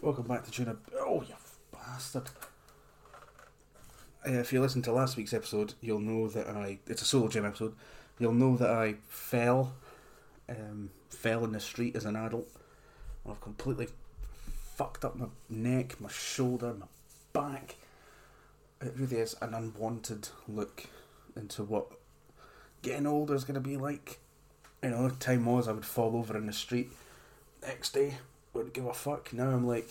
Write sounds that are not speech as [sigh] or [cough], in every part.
Welcome back to Tuna. Oh, you bastard. Uh, if you listen to last week's episode, you'll know that I. It's a solo Jim episode. You'll know that I fell. Um, fell in the street as an adult. I've completely fucked up my neck, my shoulder, my back. It really is an unwanted look into what getting older is going to be like. You know, time was I would fall over in the street. Next day, wouldn't give a fuck. Now I'm like,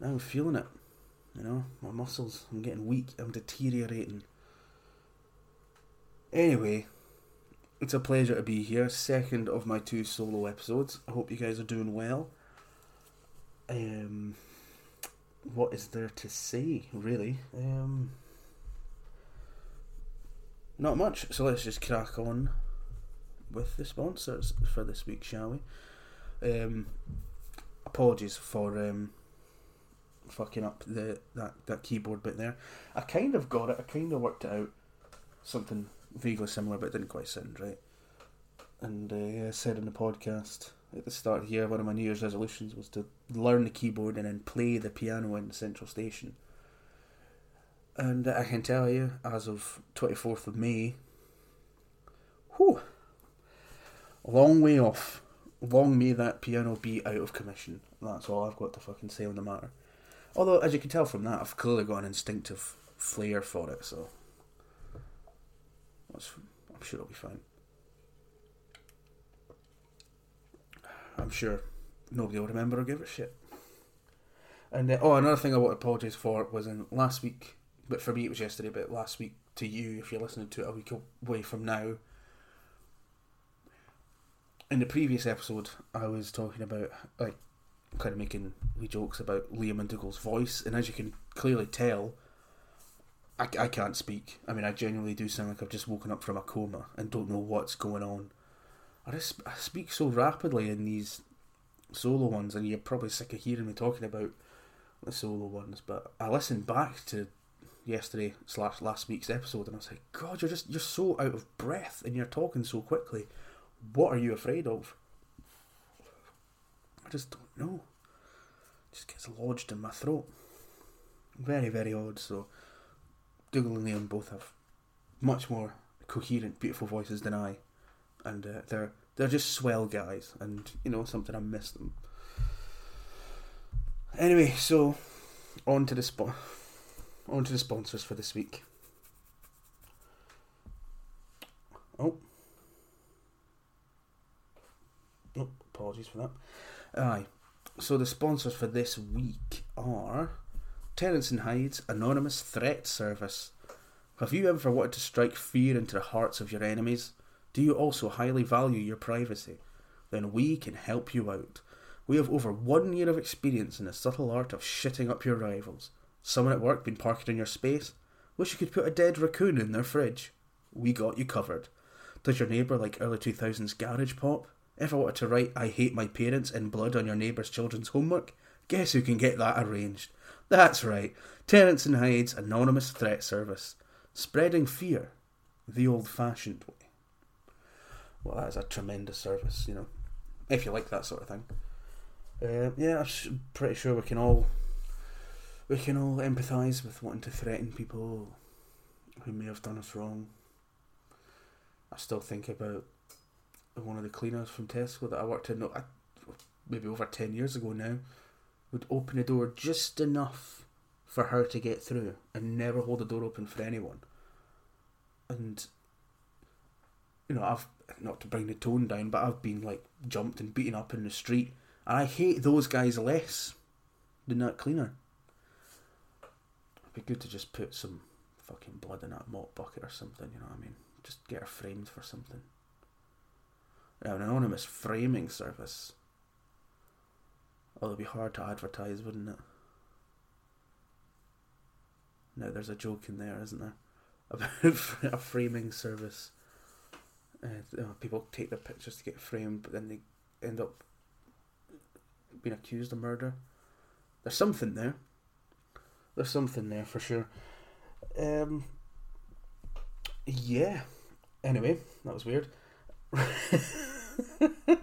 now I'm feeling it. You know, my muscles, I'm getting weak, I'm deteriorating. Anyway, it's a pleasure to be here. Second of my two solo episodes. I hope you guys are doing well. Um, what is there to say, really? Um, not much. So let's just crack on with the sponsors for this week, shall we? Um, apologies for um, fucking up the that, that keyboard bit there. I kind of got it. I kind of worked it out. Something vaguely similar, but didn't quite sound right. And uh, I said in the podcast at the start here, one of my New Year's resolutions was to learn the keyboard and then play the piano in the central station. And I can tell you, as of 24th of May, whew, long way off. Long may that piano be out of commission. That's all I've got to fucking say on the matter. Although, as you can tell from that, I've clearly got an instinctive flair for it, so I'm sure it'll be fine. I'm sure nobody will remember or give a shit. And uh, oh, another thing I want to apologise for was in last week, but for me it was yesterday. But last week to you, if you're listening to it a week away from now, in the previous episode, I was talking about like kind of making wee jokes about Liam McDougall's voice, and as you can clearly tell, I, I can't speak. I mean, I genuinely do sound like I've just woken up from a coma and don't know what's going on. I just I speak so rapidly in these solo ones, and you're probably sick of hearing me talking about the solo ones. But I listened back to yesterday slash last week's episode, and I was like, God, you're just you're so out of breath, and you're talking so quickly. What are you afraid of? I just don't know. It just gets lodged in my throat. Very, very odd. So Dougal and Liam both have much more coherent, beautiful voices than I, and uh, they're they're just swell guys, and you know something I miss them. Anyway, so on to the spot, on to the sponsors for this week. Oh. Oh, apologies for that. Aye. So the sponsors for this week are Terence and Hyde's Anonymous Threat Service. Have you ever wanted to strike fear into the hearts of your enemies? Do you also highly value your privacy? Then we can help you out. We have over one year of experience in the subtle art of shitting up your rivals. Someone at work been parking in your space? Wish you could put a dead raccoon in their fridge? We got you covered. Does your neighbour like early 2000s garage pop? Ever wanted to write I hate my parents in blood on your neighbour's children's homework? Guess who can get that arranged? That's right, Terence and Hyde's Anonymous Threat Service. Spreading fear the old fashioned way. Well, that is a tremendous service, you know, if you like that sort of thing. Uh, yeah, I'm pretty sure we can all we can all empathise with wanting to threaten people who may have done us wrong. I still think about one of the cleaners from Tesco that I worked in, maybe over ten years ago now would open the door just enough for her to get through and never hold the door open for anyone. And you know, I've not to bring the tone down, but I've been like jumped and beaten up in the street, and I hate those guys less than that cleaner. It'd be good to just put some fucking blood in that mop bucket or something. You know what I mean? Just get her framed for something. An anonymous framing service well, it'd be hard to advertise, wouldn't it? Now, there's a joke in there, isn't there? [laughs] About a framing service. Uh, people take their pictures to get framed, but then they end up being accused of murder. There's something there. There's something there for sure. Um, yeah. Anyway, that was weird. [laughs] [laughs]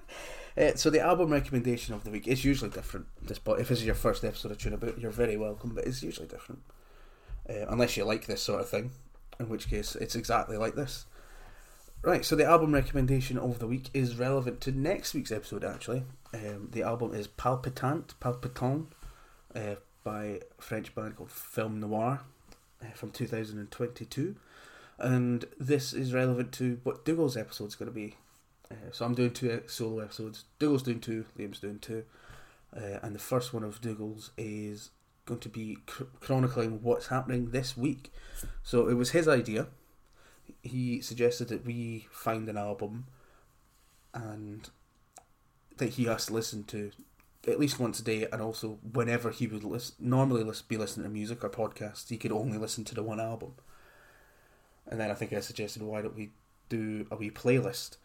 Uh, so the album recommendation of the week is usually different. This, but if this is your first episode of Tuna Boot, you're very welcome. But it's usually different, uh, unless you like this sort of thing, in which case it's exactly like this. Right. So the album recommendation of the week is relevant to next week's episode. Actually, um, the album is Palpitant, Palpitant, uh, by a French band called Film Noir, uh, from 2022, and this is relevant to what Dougal's episode is going to be uh, so I'm doing two solo episodes. Dougal's doing two, Liam's doing two. Uh, and the first one of Dougal's is going to be chronicling what's happening this week. So it was his idea. He suggested that we find an album and that he has to listen to at least once a day, and also whenever he would listen, normally be listening to music or podcasts, he could only listen to the one album. And then I think I suggested, why don't we do a wee playlist?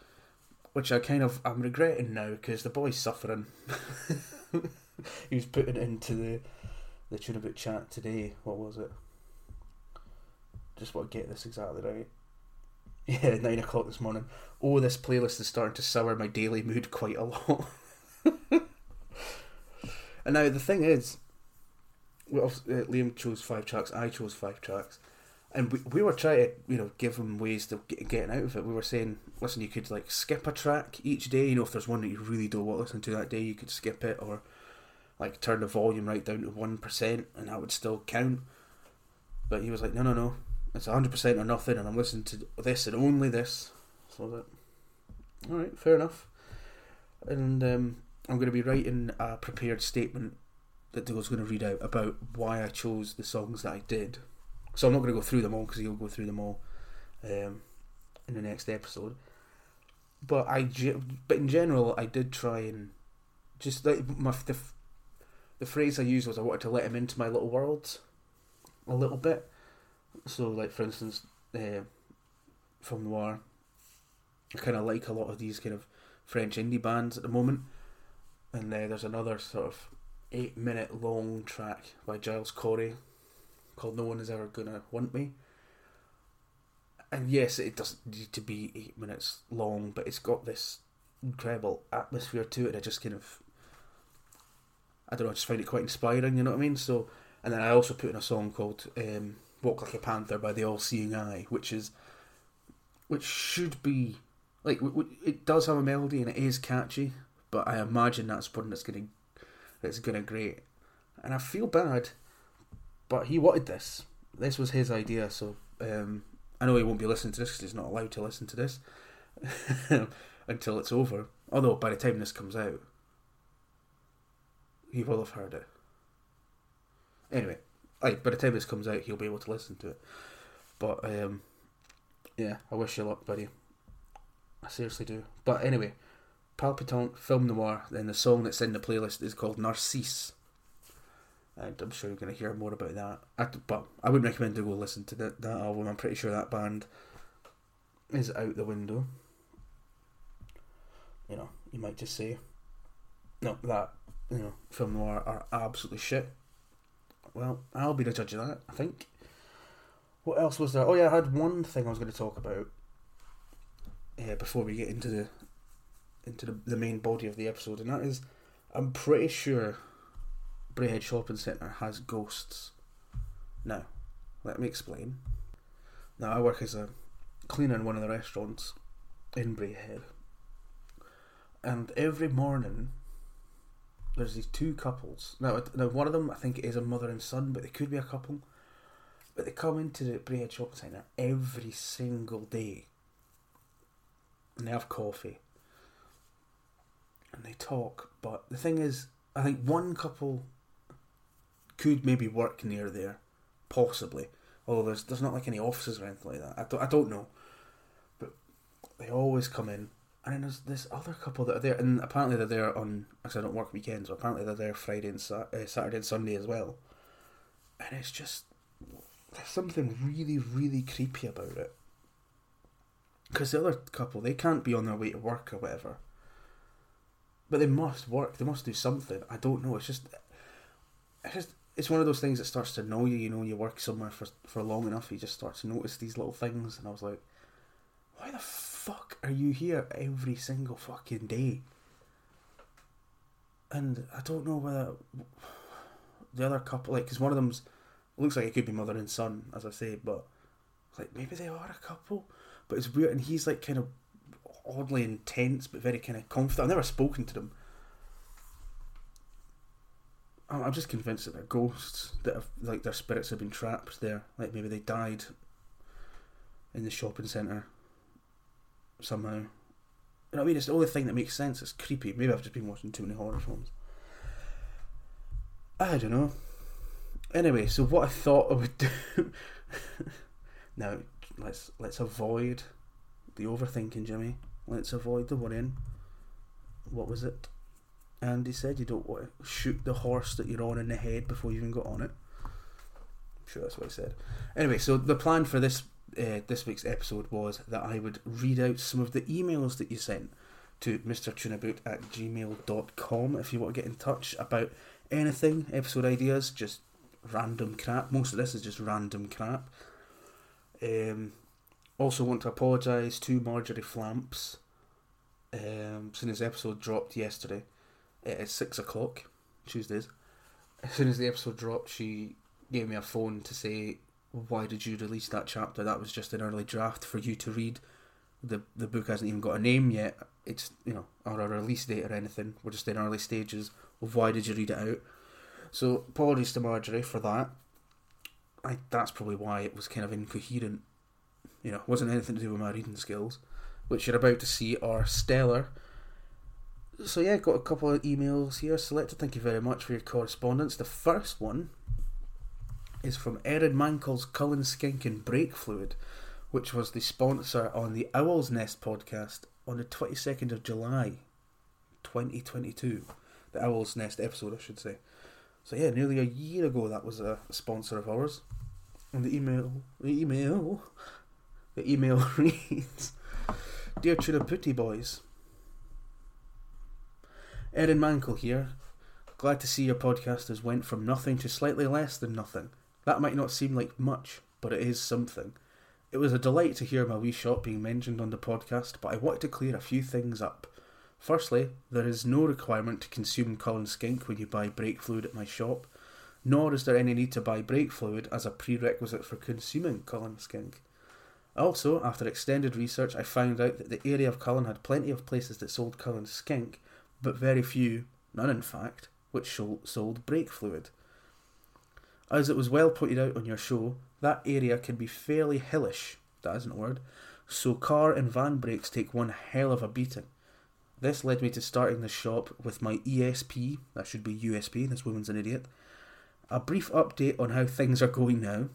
Which I kind of I'm regretting now because the boy's suffering. [laughs] he was putting into the the Tuna Boot chat today. What was it? Just want to get this exactly right. [laughs] Yeah, nine o'clock this morning. Oh, this playlist is starting to sour my daily mood quite a lot. [laughs] and now the thing is, well, uh, Liam chose five tracks. I chose five tracks and we, we were trying to you know give them ways to get getting out of it. We were saying, listen, you could like skip a track each day. You know, if there's one that you really don't want to listen to that day, you could skip it, or like turn the volume right down to one percent, and that would still count. But he was like, no, no, no, it's hundred percent or nothing, and I'm listening to this and only this. So that, all right, fair enough. And um, I'm going to be writing a prepared statement that was going to read out about why I chose the songs that I did so I'm not going to go through them all because he'll go through them all um, in the next episode. But I, but in general, I did try and just like my the, the phrase I used was I wanted to let him into my little world a little bit. So, like for instance, uh, Film Noir, I kind of like a lot of these kind of French indie bands at the moment. And uh, there's another sort of eight minute long track by Giles Corey called No One Is Ever Gonna Want Me. And yes, it doesn't need to be eight minutes long, but it's got this incredible atmosphere to it. I just kind of, I don't know, I just find it quite inspiring, you know what I mean? So, and then I also put in a song called um, Walk Like a Panther by the All Seeing Eye, which is, which should be, like, it does have a melody and it is catchy, but I imagine that's one that's going to, that's going to grate. And I feel bad but he wanted this. This was his idea, so um, I know he won't be listening to this because he's not allowed to listen to this [laughs] until it's over. Although by the time this comes out, he will have heard it. Anyway, by the time this comes out, he'll be able to listen to it. But um, yeah, I wish you luck, buddy. I seriously do. But anyway, Palpitant Film Noir. Then the song that's in the playlist is called Narcisse and I'm sure you're going to hear more about that. I, but I wouldn't recommend to go listen to that, that album. I'm pretty sure that band is out the window. You know, you might just say, no, that you know, film noir are absolutely shit. Well, I'll be the judge of that. I think. What else was there? Oh yeah, I had one thing I was going to talk about. Yeah, before we get into the into the, the main body of the episode, and that is, I'm pretty sure Braehead Shopping Centre has ghosts. Now, let me explain. Now, I work as a cleaner in one of the restaurants in Braehead, and every morning there's these two couples. Now, now one of them I think is a mother and son, but they could be a couple. But they come into the Braehead Shopping Centre every single day, and they have coffee, and they talk. But the thing is, I think one couple could maybe work near there, possibly. Although there's there's not like any offices or anything like that. I don't I don't know, but they always come in. And then there's this other couple that are there, and apparently they're there on. Because I don't work weekends, so apparently they're there Friday and uh, Saturday and Sunday as well. And it's just there's something really really creepy about it. Because the other couple, they can't be on their way to work or whatever. But they must work. They must do something. I don't know. It's just, it's just it's one of those things that starts to annoy you. You know, when you work somewhere for for long enough, you just start to notice these little things. And I was like, why the fuck are you here every single fucking day? and I don't know whether the other couple, like, because one of them's looks like it could be mother and son, as I say, but like maybe they are a couple. But it's weird, and he's like kind of oddly intense, but very kind of confident. I've never spoken to them. I'm just convinced that they're ghosts that have like their spirits have been trapped there. Like maybe they died in the shopping centre somehow. You know what I mean? It's the only thing that makes sense. It's creepy. Maybe I've just been watching too many horror films. I don't know. Anyway, so what I thought I would [laughs] do now let's let's avoid the overthinking, Jimmy. Let's avoid the worrying. What was it? Andy said you don't want to shoot the horse that you're on in the head before you even got on it. I'm sure that's what he said. Anyway, so the plan for this uh, this week's episode was that I would read out some of the emails that you sent to mrtunaboot at gmail.com if you want to get in touch about anything, episode ideas, just random crap. Most of this is just random crap. Um, also want to apologise to Marjorie Flamps. Um, since this episode dropped yesterday at six o'clock, Tuesdays. As soon as the episode dropped, she gave me a phone to say, "Why did you release that chapter? That was just an early draft for you to read. the The book hasn't even got a name yet. It's you know or a release date or anything. We're just in early stages of why did you read it out." So apologies to Marjorie for that. I that's probably why it was kind of incoherent. You know, wasn't anything to do with my reading skills, which you're about to see are stellar. So yeah, got a couple of emails here selected. Thank you very much for your correspondence. The first one is from Erin Mankell's Cullen Skink and Brake Fluid, which was the sponsor on the Owl's Nest podcast on the 22nd of July, 2022. The Owl's Nest episode, I should say. So yeah, nearly a year ago that was a sponsor of ours. And the email, the email, the email [laughs] reads, "Dear Chiraputi boys, Erin Mankell here. Glad to see your podcast has went from nothing to slightly less than nothing. That might not seem like much, but it is something. It was a delight to hear my wee shop being mentioned on the podcast, but I want to clear a few things up. Firstly, there is no requirement to consume Cullen Skink when you buy brake fluid at my shop, nor is there any need to buy brake fluid as a prerequisite for consuming Cullen Skink. Also, after extended research, I found out that the area of Cullen had plenty of places that sold Cullen Skink, but very few, none in fact, which sold brake fluid. As it was well pointed out on your show, that area can be fairly hillish, that isn't a word, so car and van brakes take one hell of a beating. This led me to starting the shop with my ESP, that should be USB, this woman's an idiot. A brief update on how things are going now.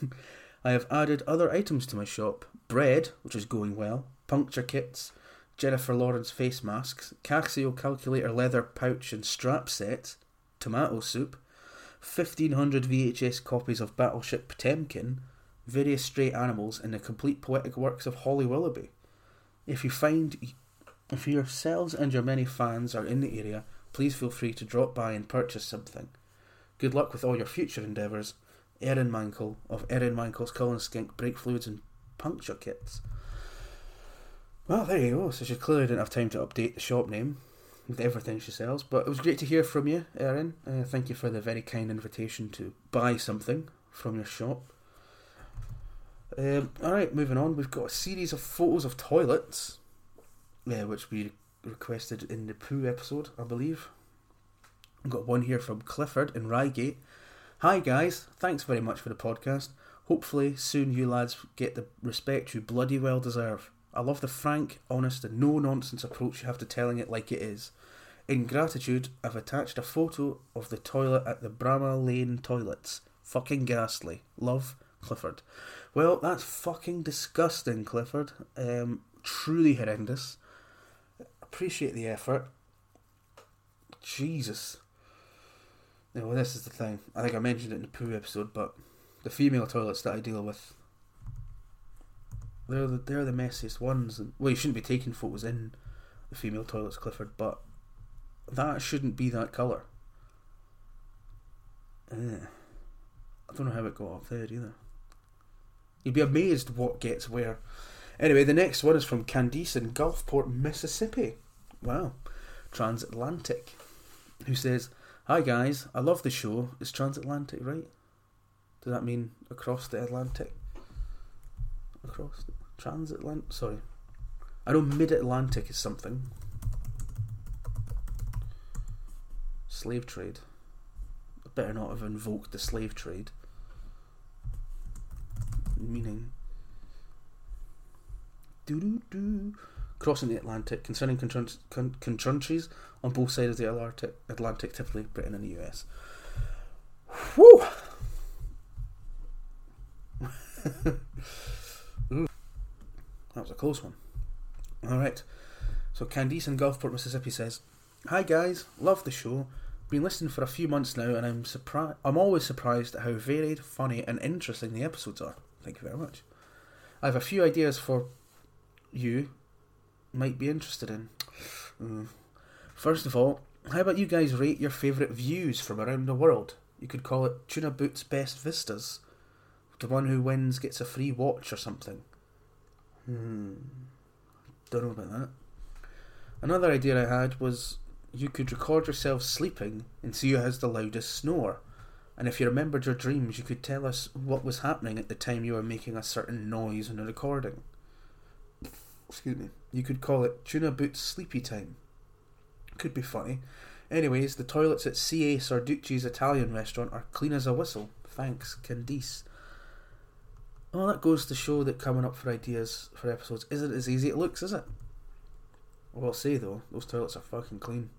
[laughs] I have added other items to my shop bread, which is going well, puncture kits, Jennifer Lawrence face masks, Casio calculator leather pouch and strap set, tomato soup, 1500 VHS copies of Battleship Potemkin, various stray animals, and the complete poetic works of Holly Willoughby. If you find if yourselves and your many fans are in the area, please feel free to drop by and purchase something. Good luck with all your future endeavours. Erin Mankell of Erin Mankell's Cullen Skink Brake Fluids and Puncture Kits. Well, there you go. So she clearly didn't have time to update the shop name with everything she sells. But it was great to hear from you, Erin. Uh, thank you for the very kind invitation to buy something from your shop. Um, Alright, moving on. We've got a series of photos of toilets uh, which we requested in the poo episode, I believe. I've got one here from Clifford in Reigate. Hi guys, thanks very much for the podcast. Hopefully soon you lads get the respect you bloody well deserve. I love the frank, honest, and no nonsense approach you have to telling it like it is. In gratitude, I've attached a photo of the toilet at the Bramall Lane toilets. Fucking ghastly. Love, Clifford. Well, that's fucking disgusting, Clifford. Um, truly horrendous appreciate the effort. Jesus. You know, this is the thing. I think I mentioned it in the poo episode, but the female toilets that I deal with, they're the, they're the messiest ones. Well, you shouldn't be taking photos in the female toilets, Clifford, but that shouldn't be that colour. Uh, I don't know how it got up there either. You'd be amazed what gets where. Anyway, the next one is from Candice in Gulfport, Mississippi. Wow. Transatlantic. who says, Hi guys, I love the show. It's transatlantic, right? Does that mean across the Atlantic? Across the transatlantic? Sorry. I know mid Atlantic is something. Slave trade. I better not have invoked the slave trade. Meaning. Doo doo doo crossing the Atlantic concerning con- countries on both sides of the Atlantic, Atlantic, typically Britain and the US. Whew! [laughs] that was a close one. Alright, so Candice in Gulfport, Mississippi says, Hi guys, love the show. Been listening for a few months now, and I'm surprised. I'm always surprised at how varied, funny, and interesting the episodes are. Thank you very much. I have a few ideas for you might be interested in. Mm. First of all, how about you guys rate your favourite views from around the world? You could call it Tuna Boots Best Vistas. The one who wins gets a free watch or something. Hmm. Don't know about that. Another idea I had was you could record yourself sleeping and see who has the loudest snore. And if you remembered your dreams, you could tell us what was happening at the time you were making a certain noise in a recording. Excuse me. You could call it Tuna Boots Sleepy Time. Could be funny. Anyways, the toilets at C.A. Sarducci's Italian restaurant are clean as a whistle. Thanks, Candice. Well, that goes to show that coming up for ideas for episodes isn't as easy as it looks, is it? Well, I'll say though, those toilets are fucking clean.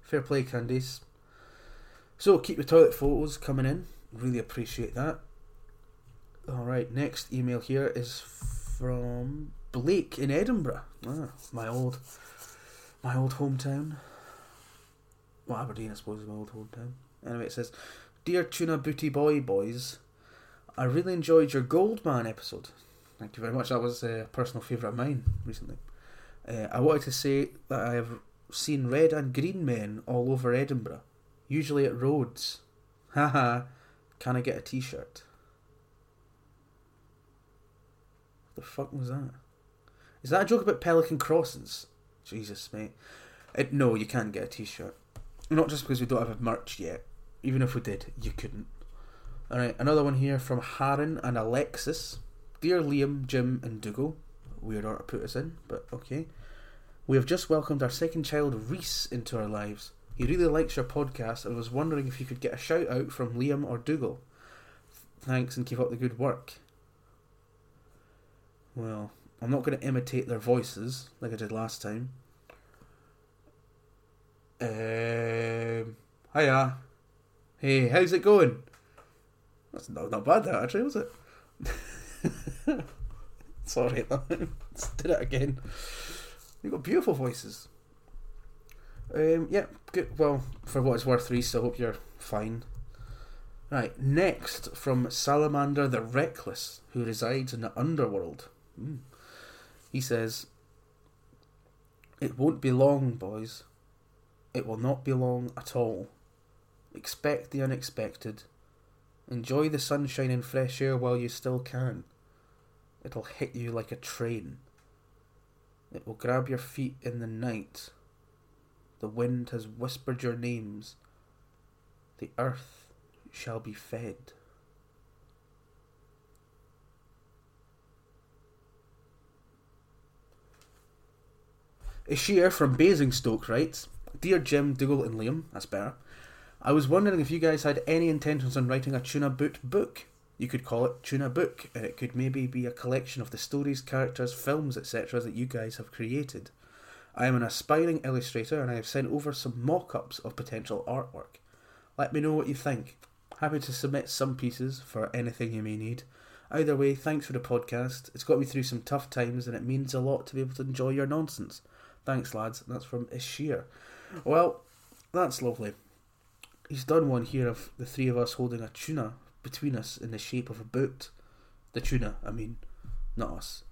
Fair play, Candice. So keep the toilet photos coming in. Really appreciate that. Alright, next email here is from Blake in Edinburgh. Ah, my old, my old hometown. Well, Aberdeen, I suppose, is my old hometown. Anyway, it says, "Dear Tuna Booty Boy boys, I really enjoyed your Goldman episode. Thank you very much. That was a personal favourite of mine recently. Uh, I wanted to say that I have seen red and green men all over Edinburgh, usually at roads. [laughs] Haha, can I get a T-shirt? What the fuck was that? Is that a joke about pelican crossings? Jesus, mate. It, no, you can't get a t-shirt. Not just because we don't have a merch yet. Even if we did, you couldn't. Alright, another one here from Haran and Alexis. Dear Liam, Jim, and Dougal. Weird order to put us in, but okay. We have just welcomed our second child, Reese, into our lives. He really likes your podcast and was wondering if you could get a shout out from Liam or Dougal. Thanks and keep up the good work. Well, I'm not going to imitate their voices like I did last time. Um, hiya. Hey, how's it going? That's not, not bad, that actually, was it? [laughs] Sorry, [laughs] let's do it again. You've got beautiful voices. Um, yeah, good. Well, for what it's worth, Reese, I hope you're fine. Right, next from Salamander the Reckless, who resides in the underworld. Mm. He says, It won't be long, boys. It will not be long at all. Expect the unexpected. Enjoy the sunshine and fresh air while you still can. It'll hit you like a train. It will grab your feet in the night. The wind has whispered your names. The earth shall be fed. Ishir from Basingstoke writes Dear Jim, Dougal, and Liam, that's better. I was wondering if you guys had any intentions on writing a Tuna Boot book. You could call it Tuna Book, and it could maybe be a collection of the stories, characters, films, etc. that you guys have created. I am an aspiring illustrator and I have sent over some mock ups of potential artwork. Let me know what you think. Happy to submit some pieces for anything you may need. Either way, thanks for the podcast. It's got me through some tough times and it means a lot to be able to enjoy your nonsense. Thanks, lads. That's from Ishir. Well, that's lovely. He's done one here of the three of us holding a tuna between us in the shape of a boat. The tuna, I mean, not us.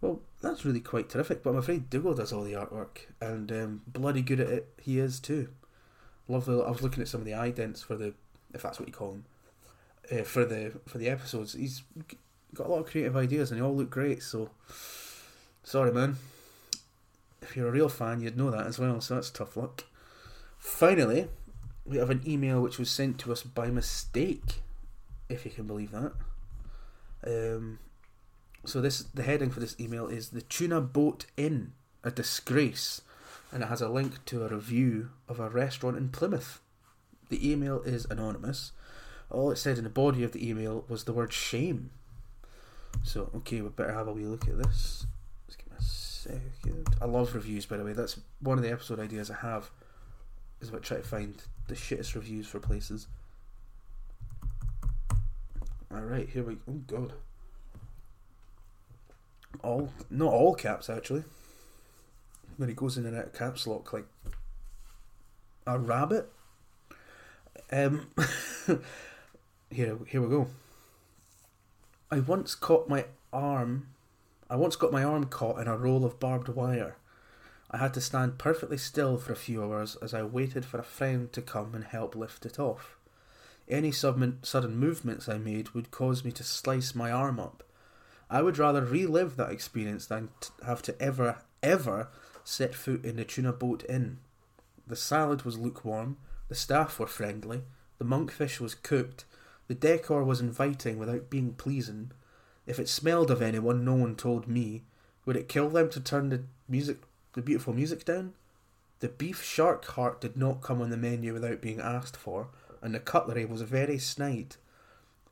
Well, that's really quite terrific, but I'm afraid Dougal does all the artwork, and um, bloody good at it he is too. Lovely. I was looking at some of the idents for the, if that's what you call them, uh, for the for the episodes. He's got a lot of creative ideas, and they all look great. So, sorry, man if you're a real fan, you'd know that as well, so that's tough luck. Finally, we have an email which was sent to us by mistake, if you can believe that. Um, so this the heading for this email is the Tuna Boat Inn, a disgrace, and it has a link to a review of a restaurant in Plymouth. The email is anonymous. All it said in the body of the email was the word shame. So okay, we better have a wee look at this. Just give me a second. I love reviews, by the way. That's one of the episode ideas I have. Is about trying to find the shittest reviews for places. All right, here we. Oh god. All not all caps actually. When he goes in and out of caps lock like a rabbit. Um. [laughs] here, here we go. I once caught my arm. I once got my arm caught in a roll of barbed wire. I had to stand perfectly still for a few hours as I waited for a friend to come and help lift it off. Any sudden movements I made would cause me to slice my arm up. I would rather relive that experience than have to ever, ever set foot in the tuna boat inn. The salad was lukewarm, the staff were friendly, the monkfish was cooked, the decor was inviting without being pleasing. If it smelled of anyone, no one told me. Would it kill them to turn the music, the beautiful music down? The beef shark heart did not come on the menu without being asked for, and the cutlery was very snide.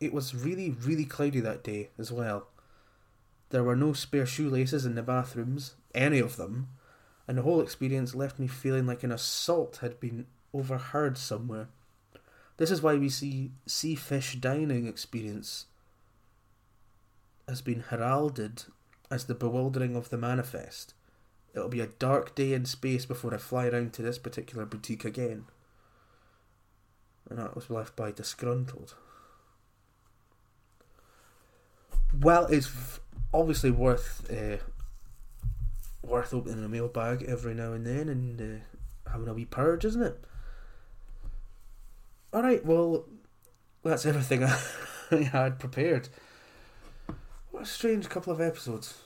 It was really, really cloudy that day as well. There were no spare shoelaces in the bathrooms, any of them, and the whole experience left me feeling like an assault had been overheard somewhere. This is why we see sea fish dining experience has been heralded as the bewildering of the manifest. It'll be a dark day in space before I fly round to this particular boutique again. And that was left by disgruntled. Well, it's obviously worth uh, worth opening a mailbag every now and then and uh, having a wee purge, isn't it? All right, well, that's everything [laughs] I had prepared. What a strange couple of episodes.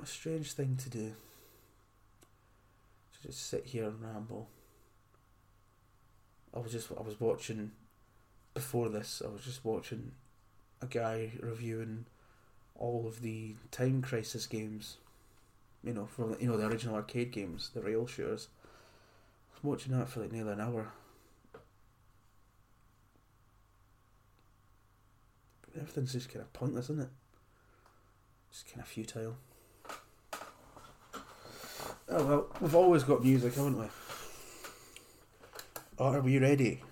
What a strange thing to do. To just sit here and ramble. I was just I was watching before this. I was just watching a guy reviewing all of the Time Crisis games. You know, from you know the original arcade games, the rail shooters I was watching that for like nearly an hour. Everything's just kind of pointless, isn't it? Just kind of futile. Oh well, we've always got music, haven't we? Are we ready?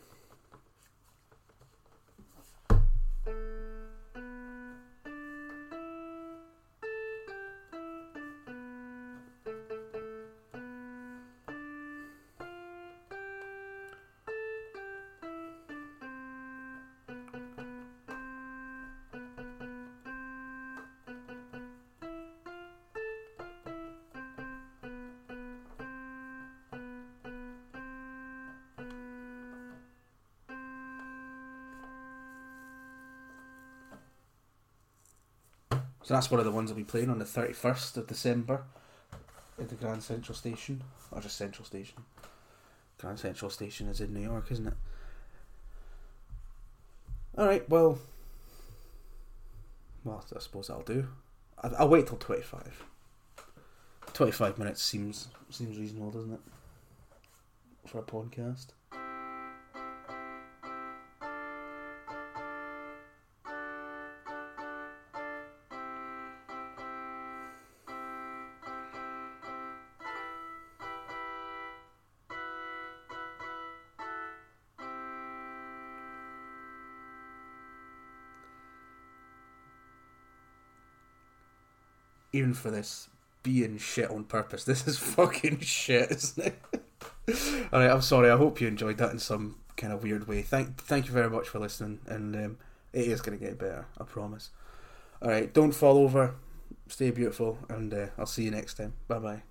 So that's one of the ones I'll be playing on the 31st of December at the Grand Central Station. Or just Central Station. Grand Central Station is in New York, isn't it? Alright, well. Well, I suppose that'll do. I'll, I'll wait till 25. 25 minutes seems seems reasonable, doesn't it? For a podcast. Even for this being shit on purpose, [laughs] this is fucking shit, isn't it? [laughs] Alright, I'm sorry. I hope you enjoyed that in some kind of weird way. Thank, thank you very much for listening, and um, it is going to get better, I promise. Alright, don't fall over, stay beautiful, and uh, I'll see you next time. Bye bye.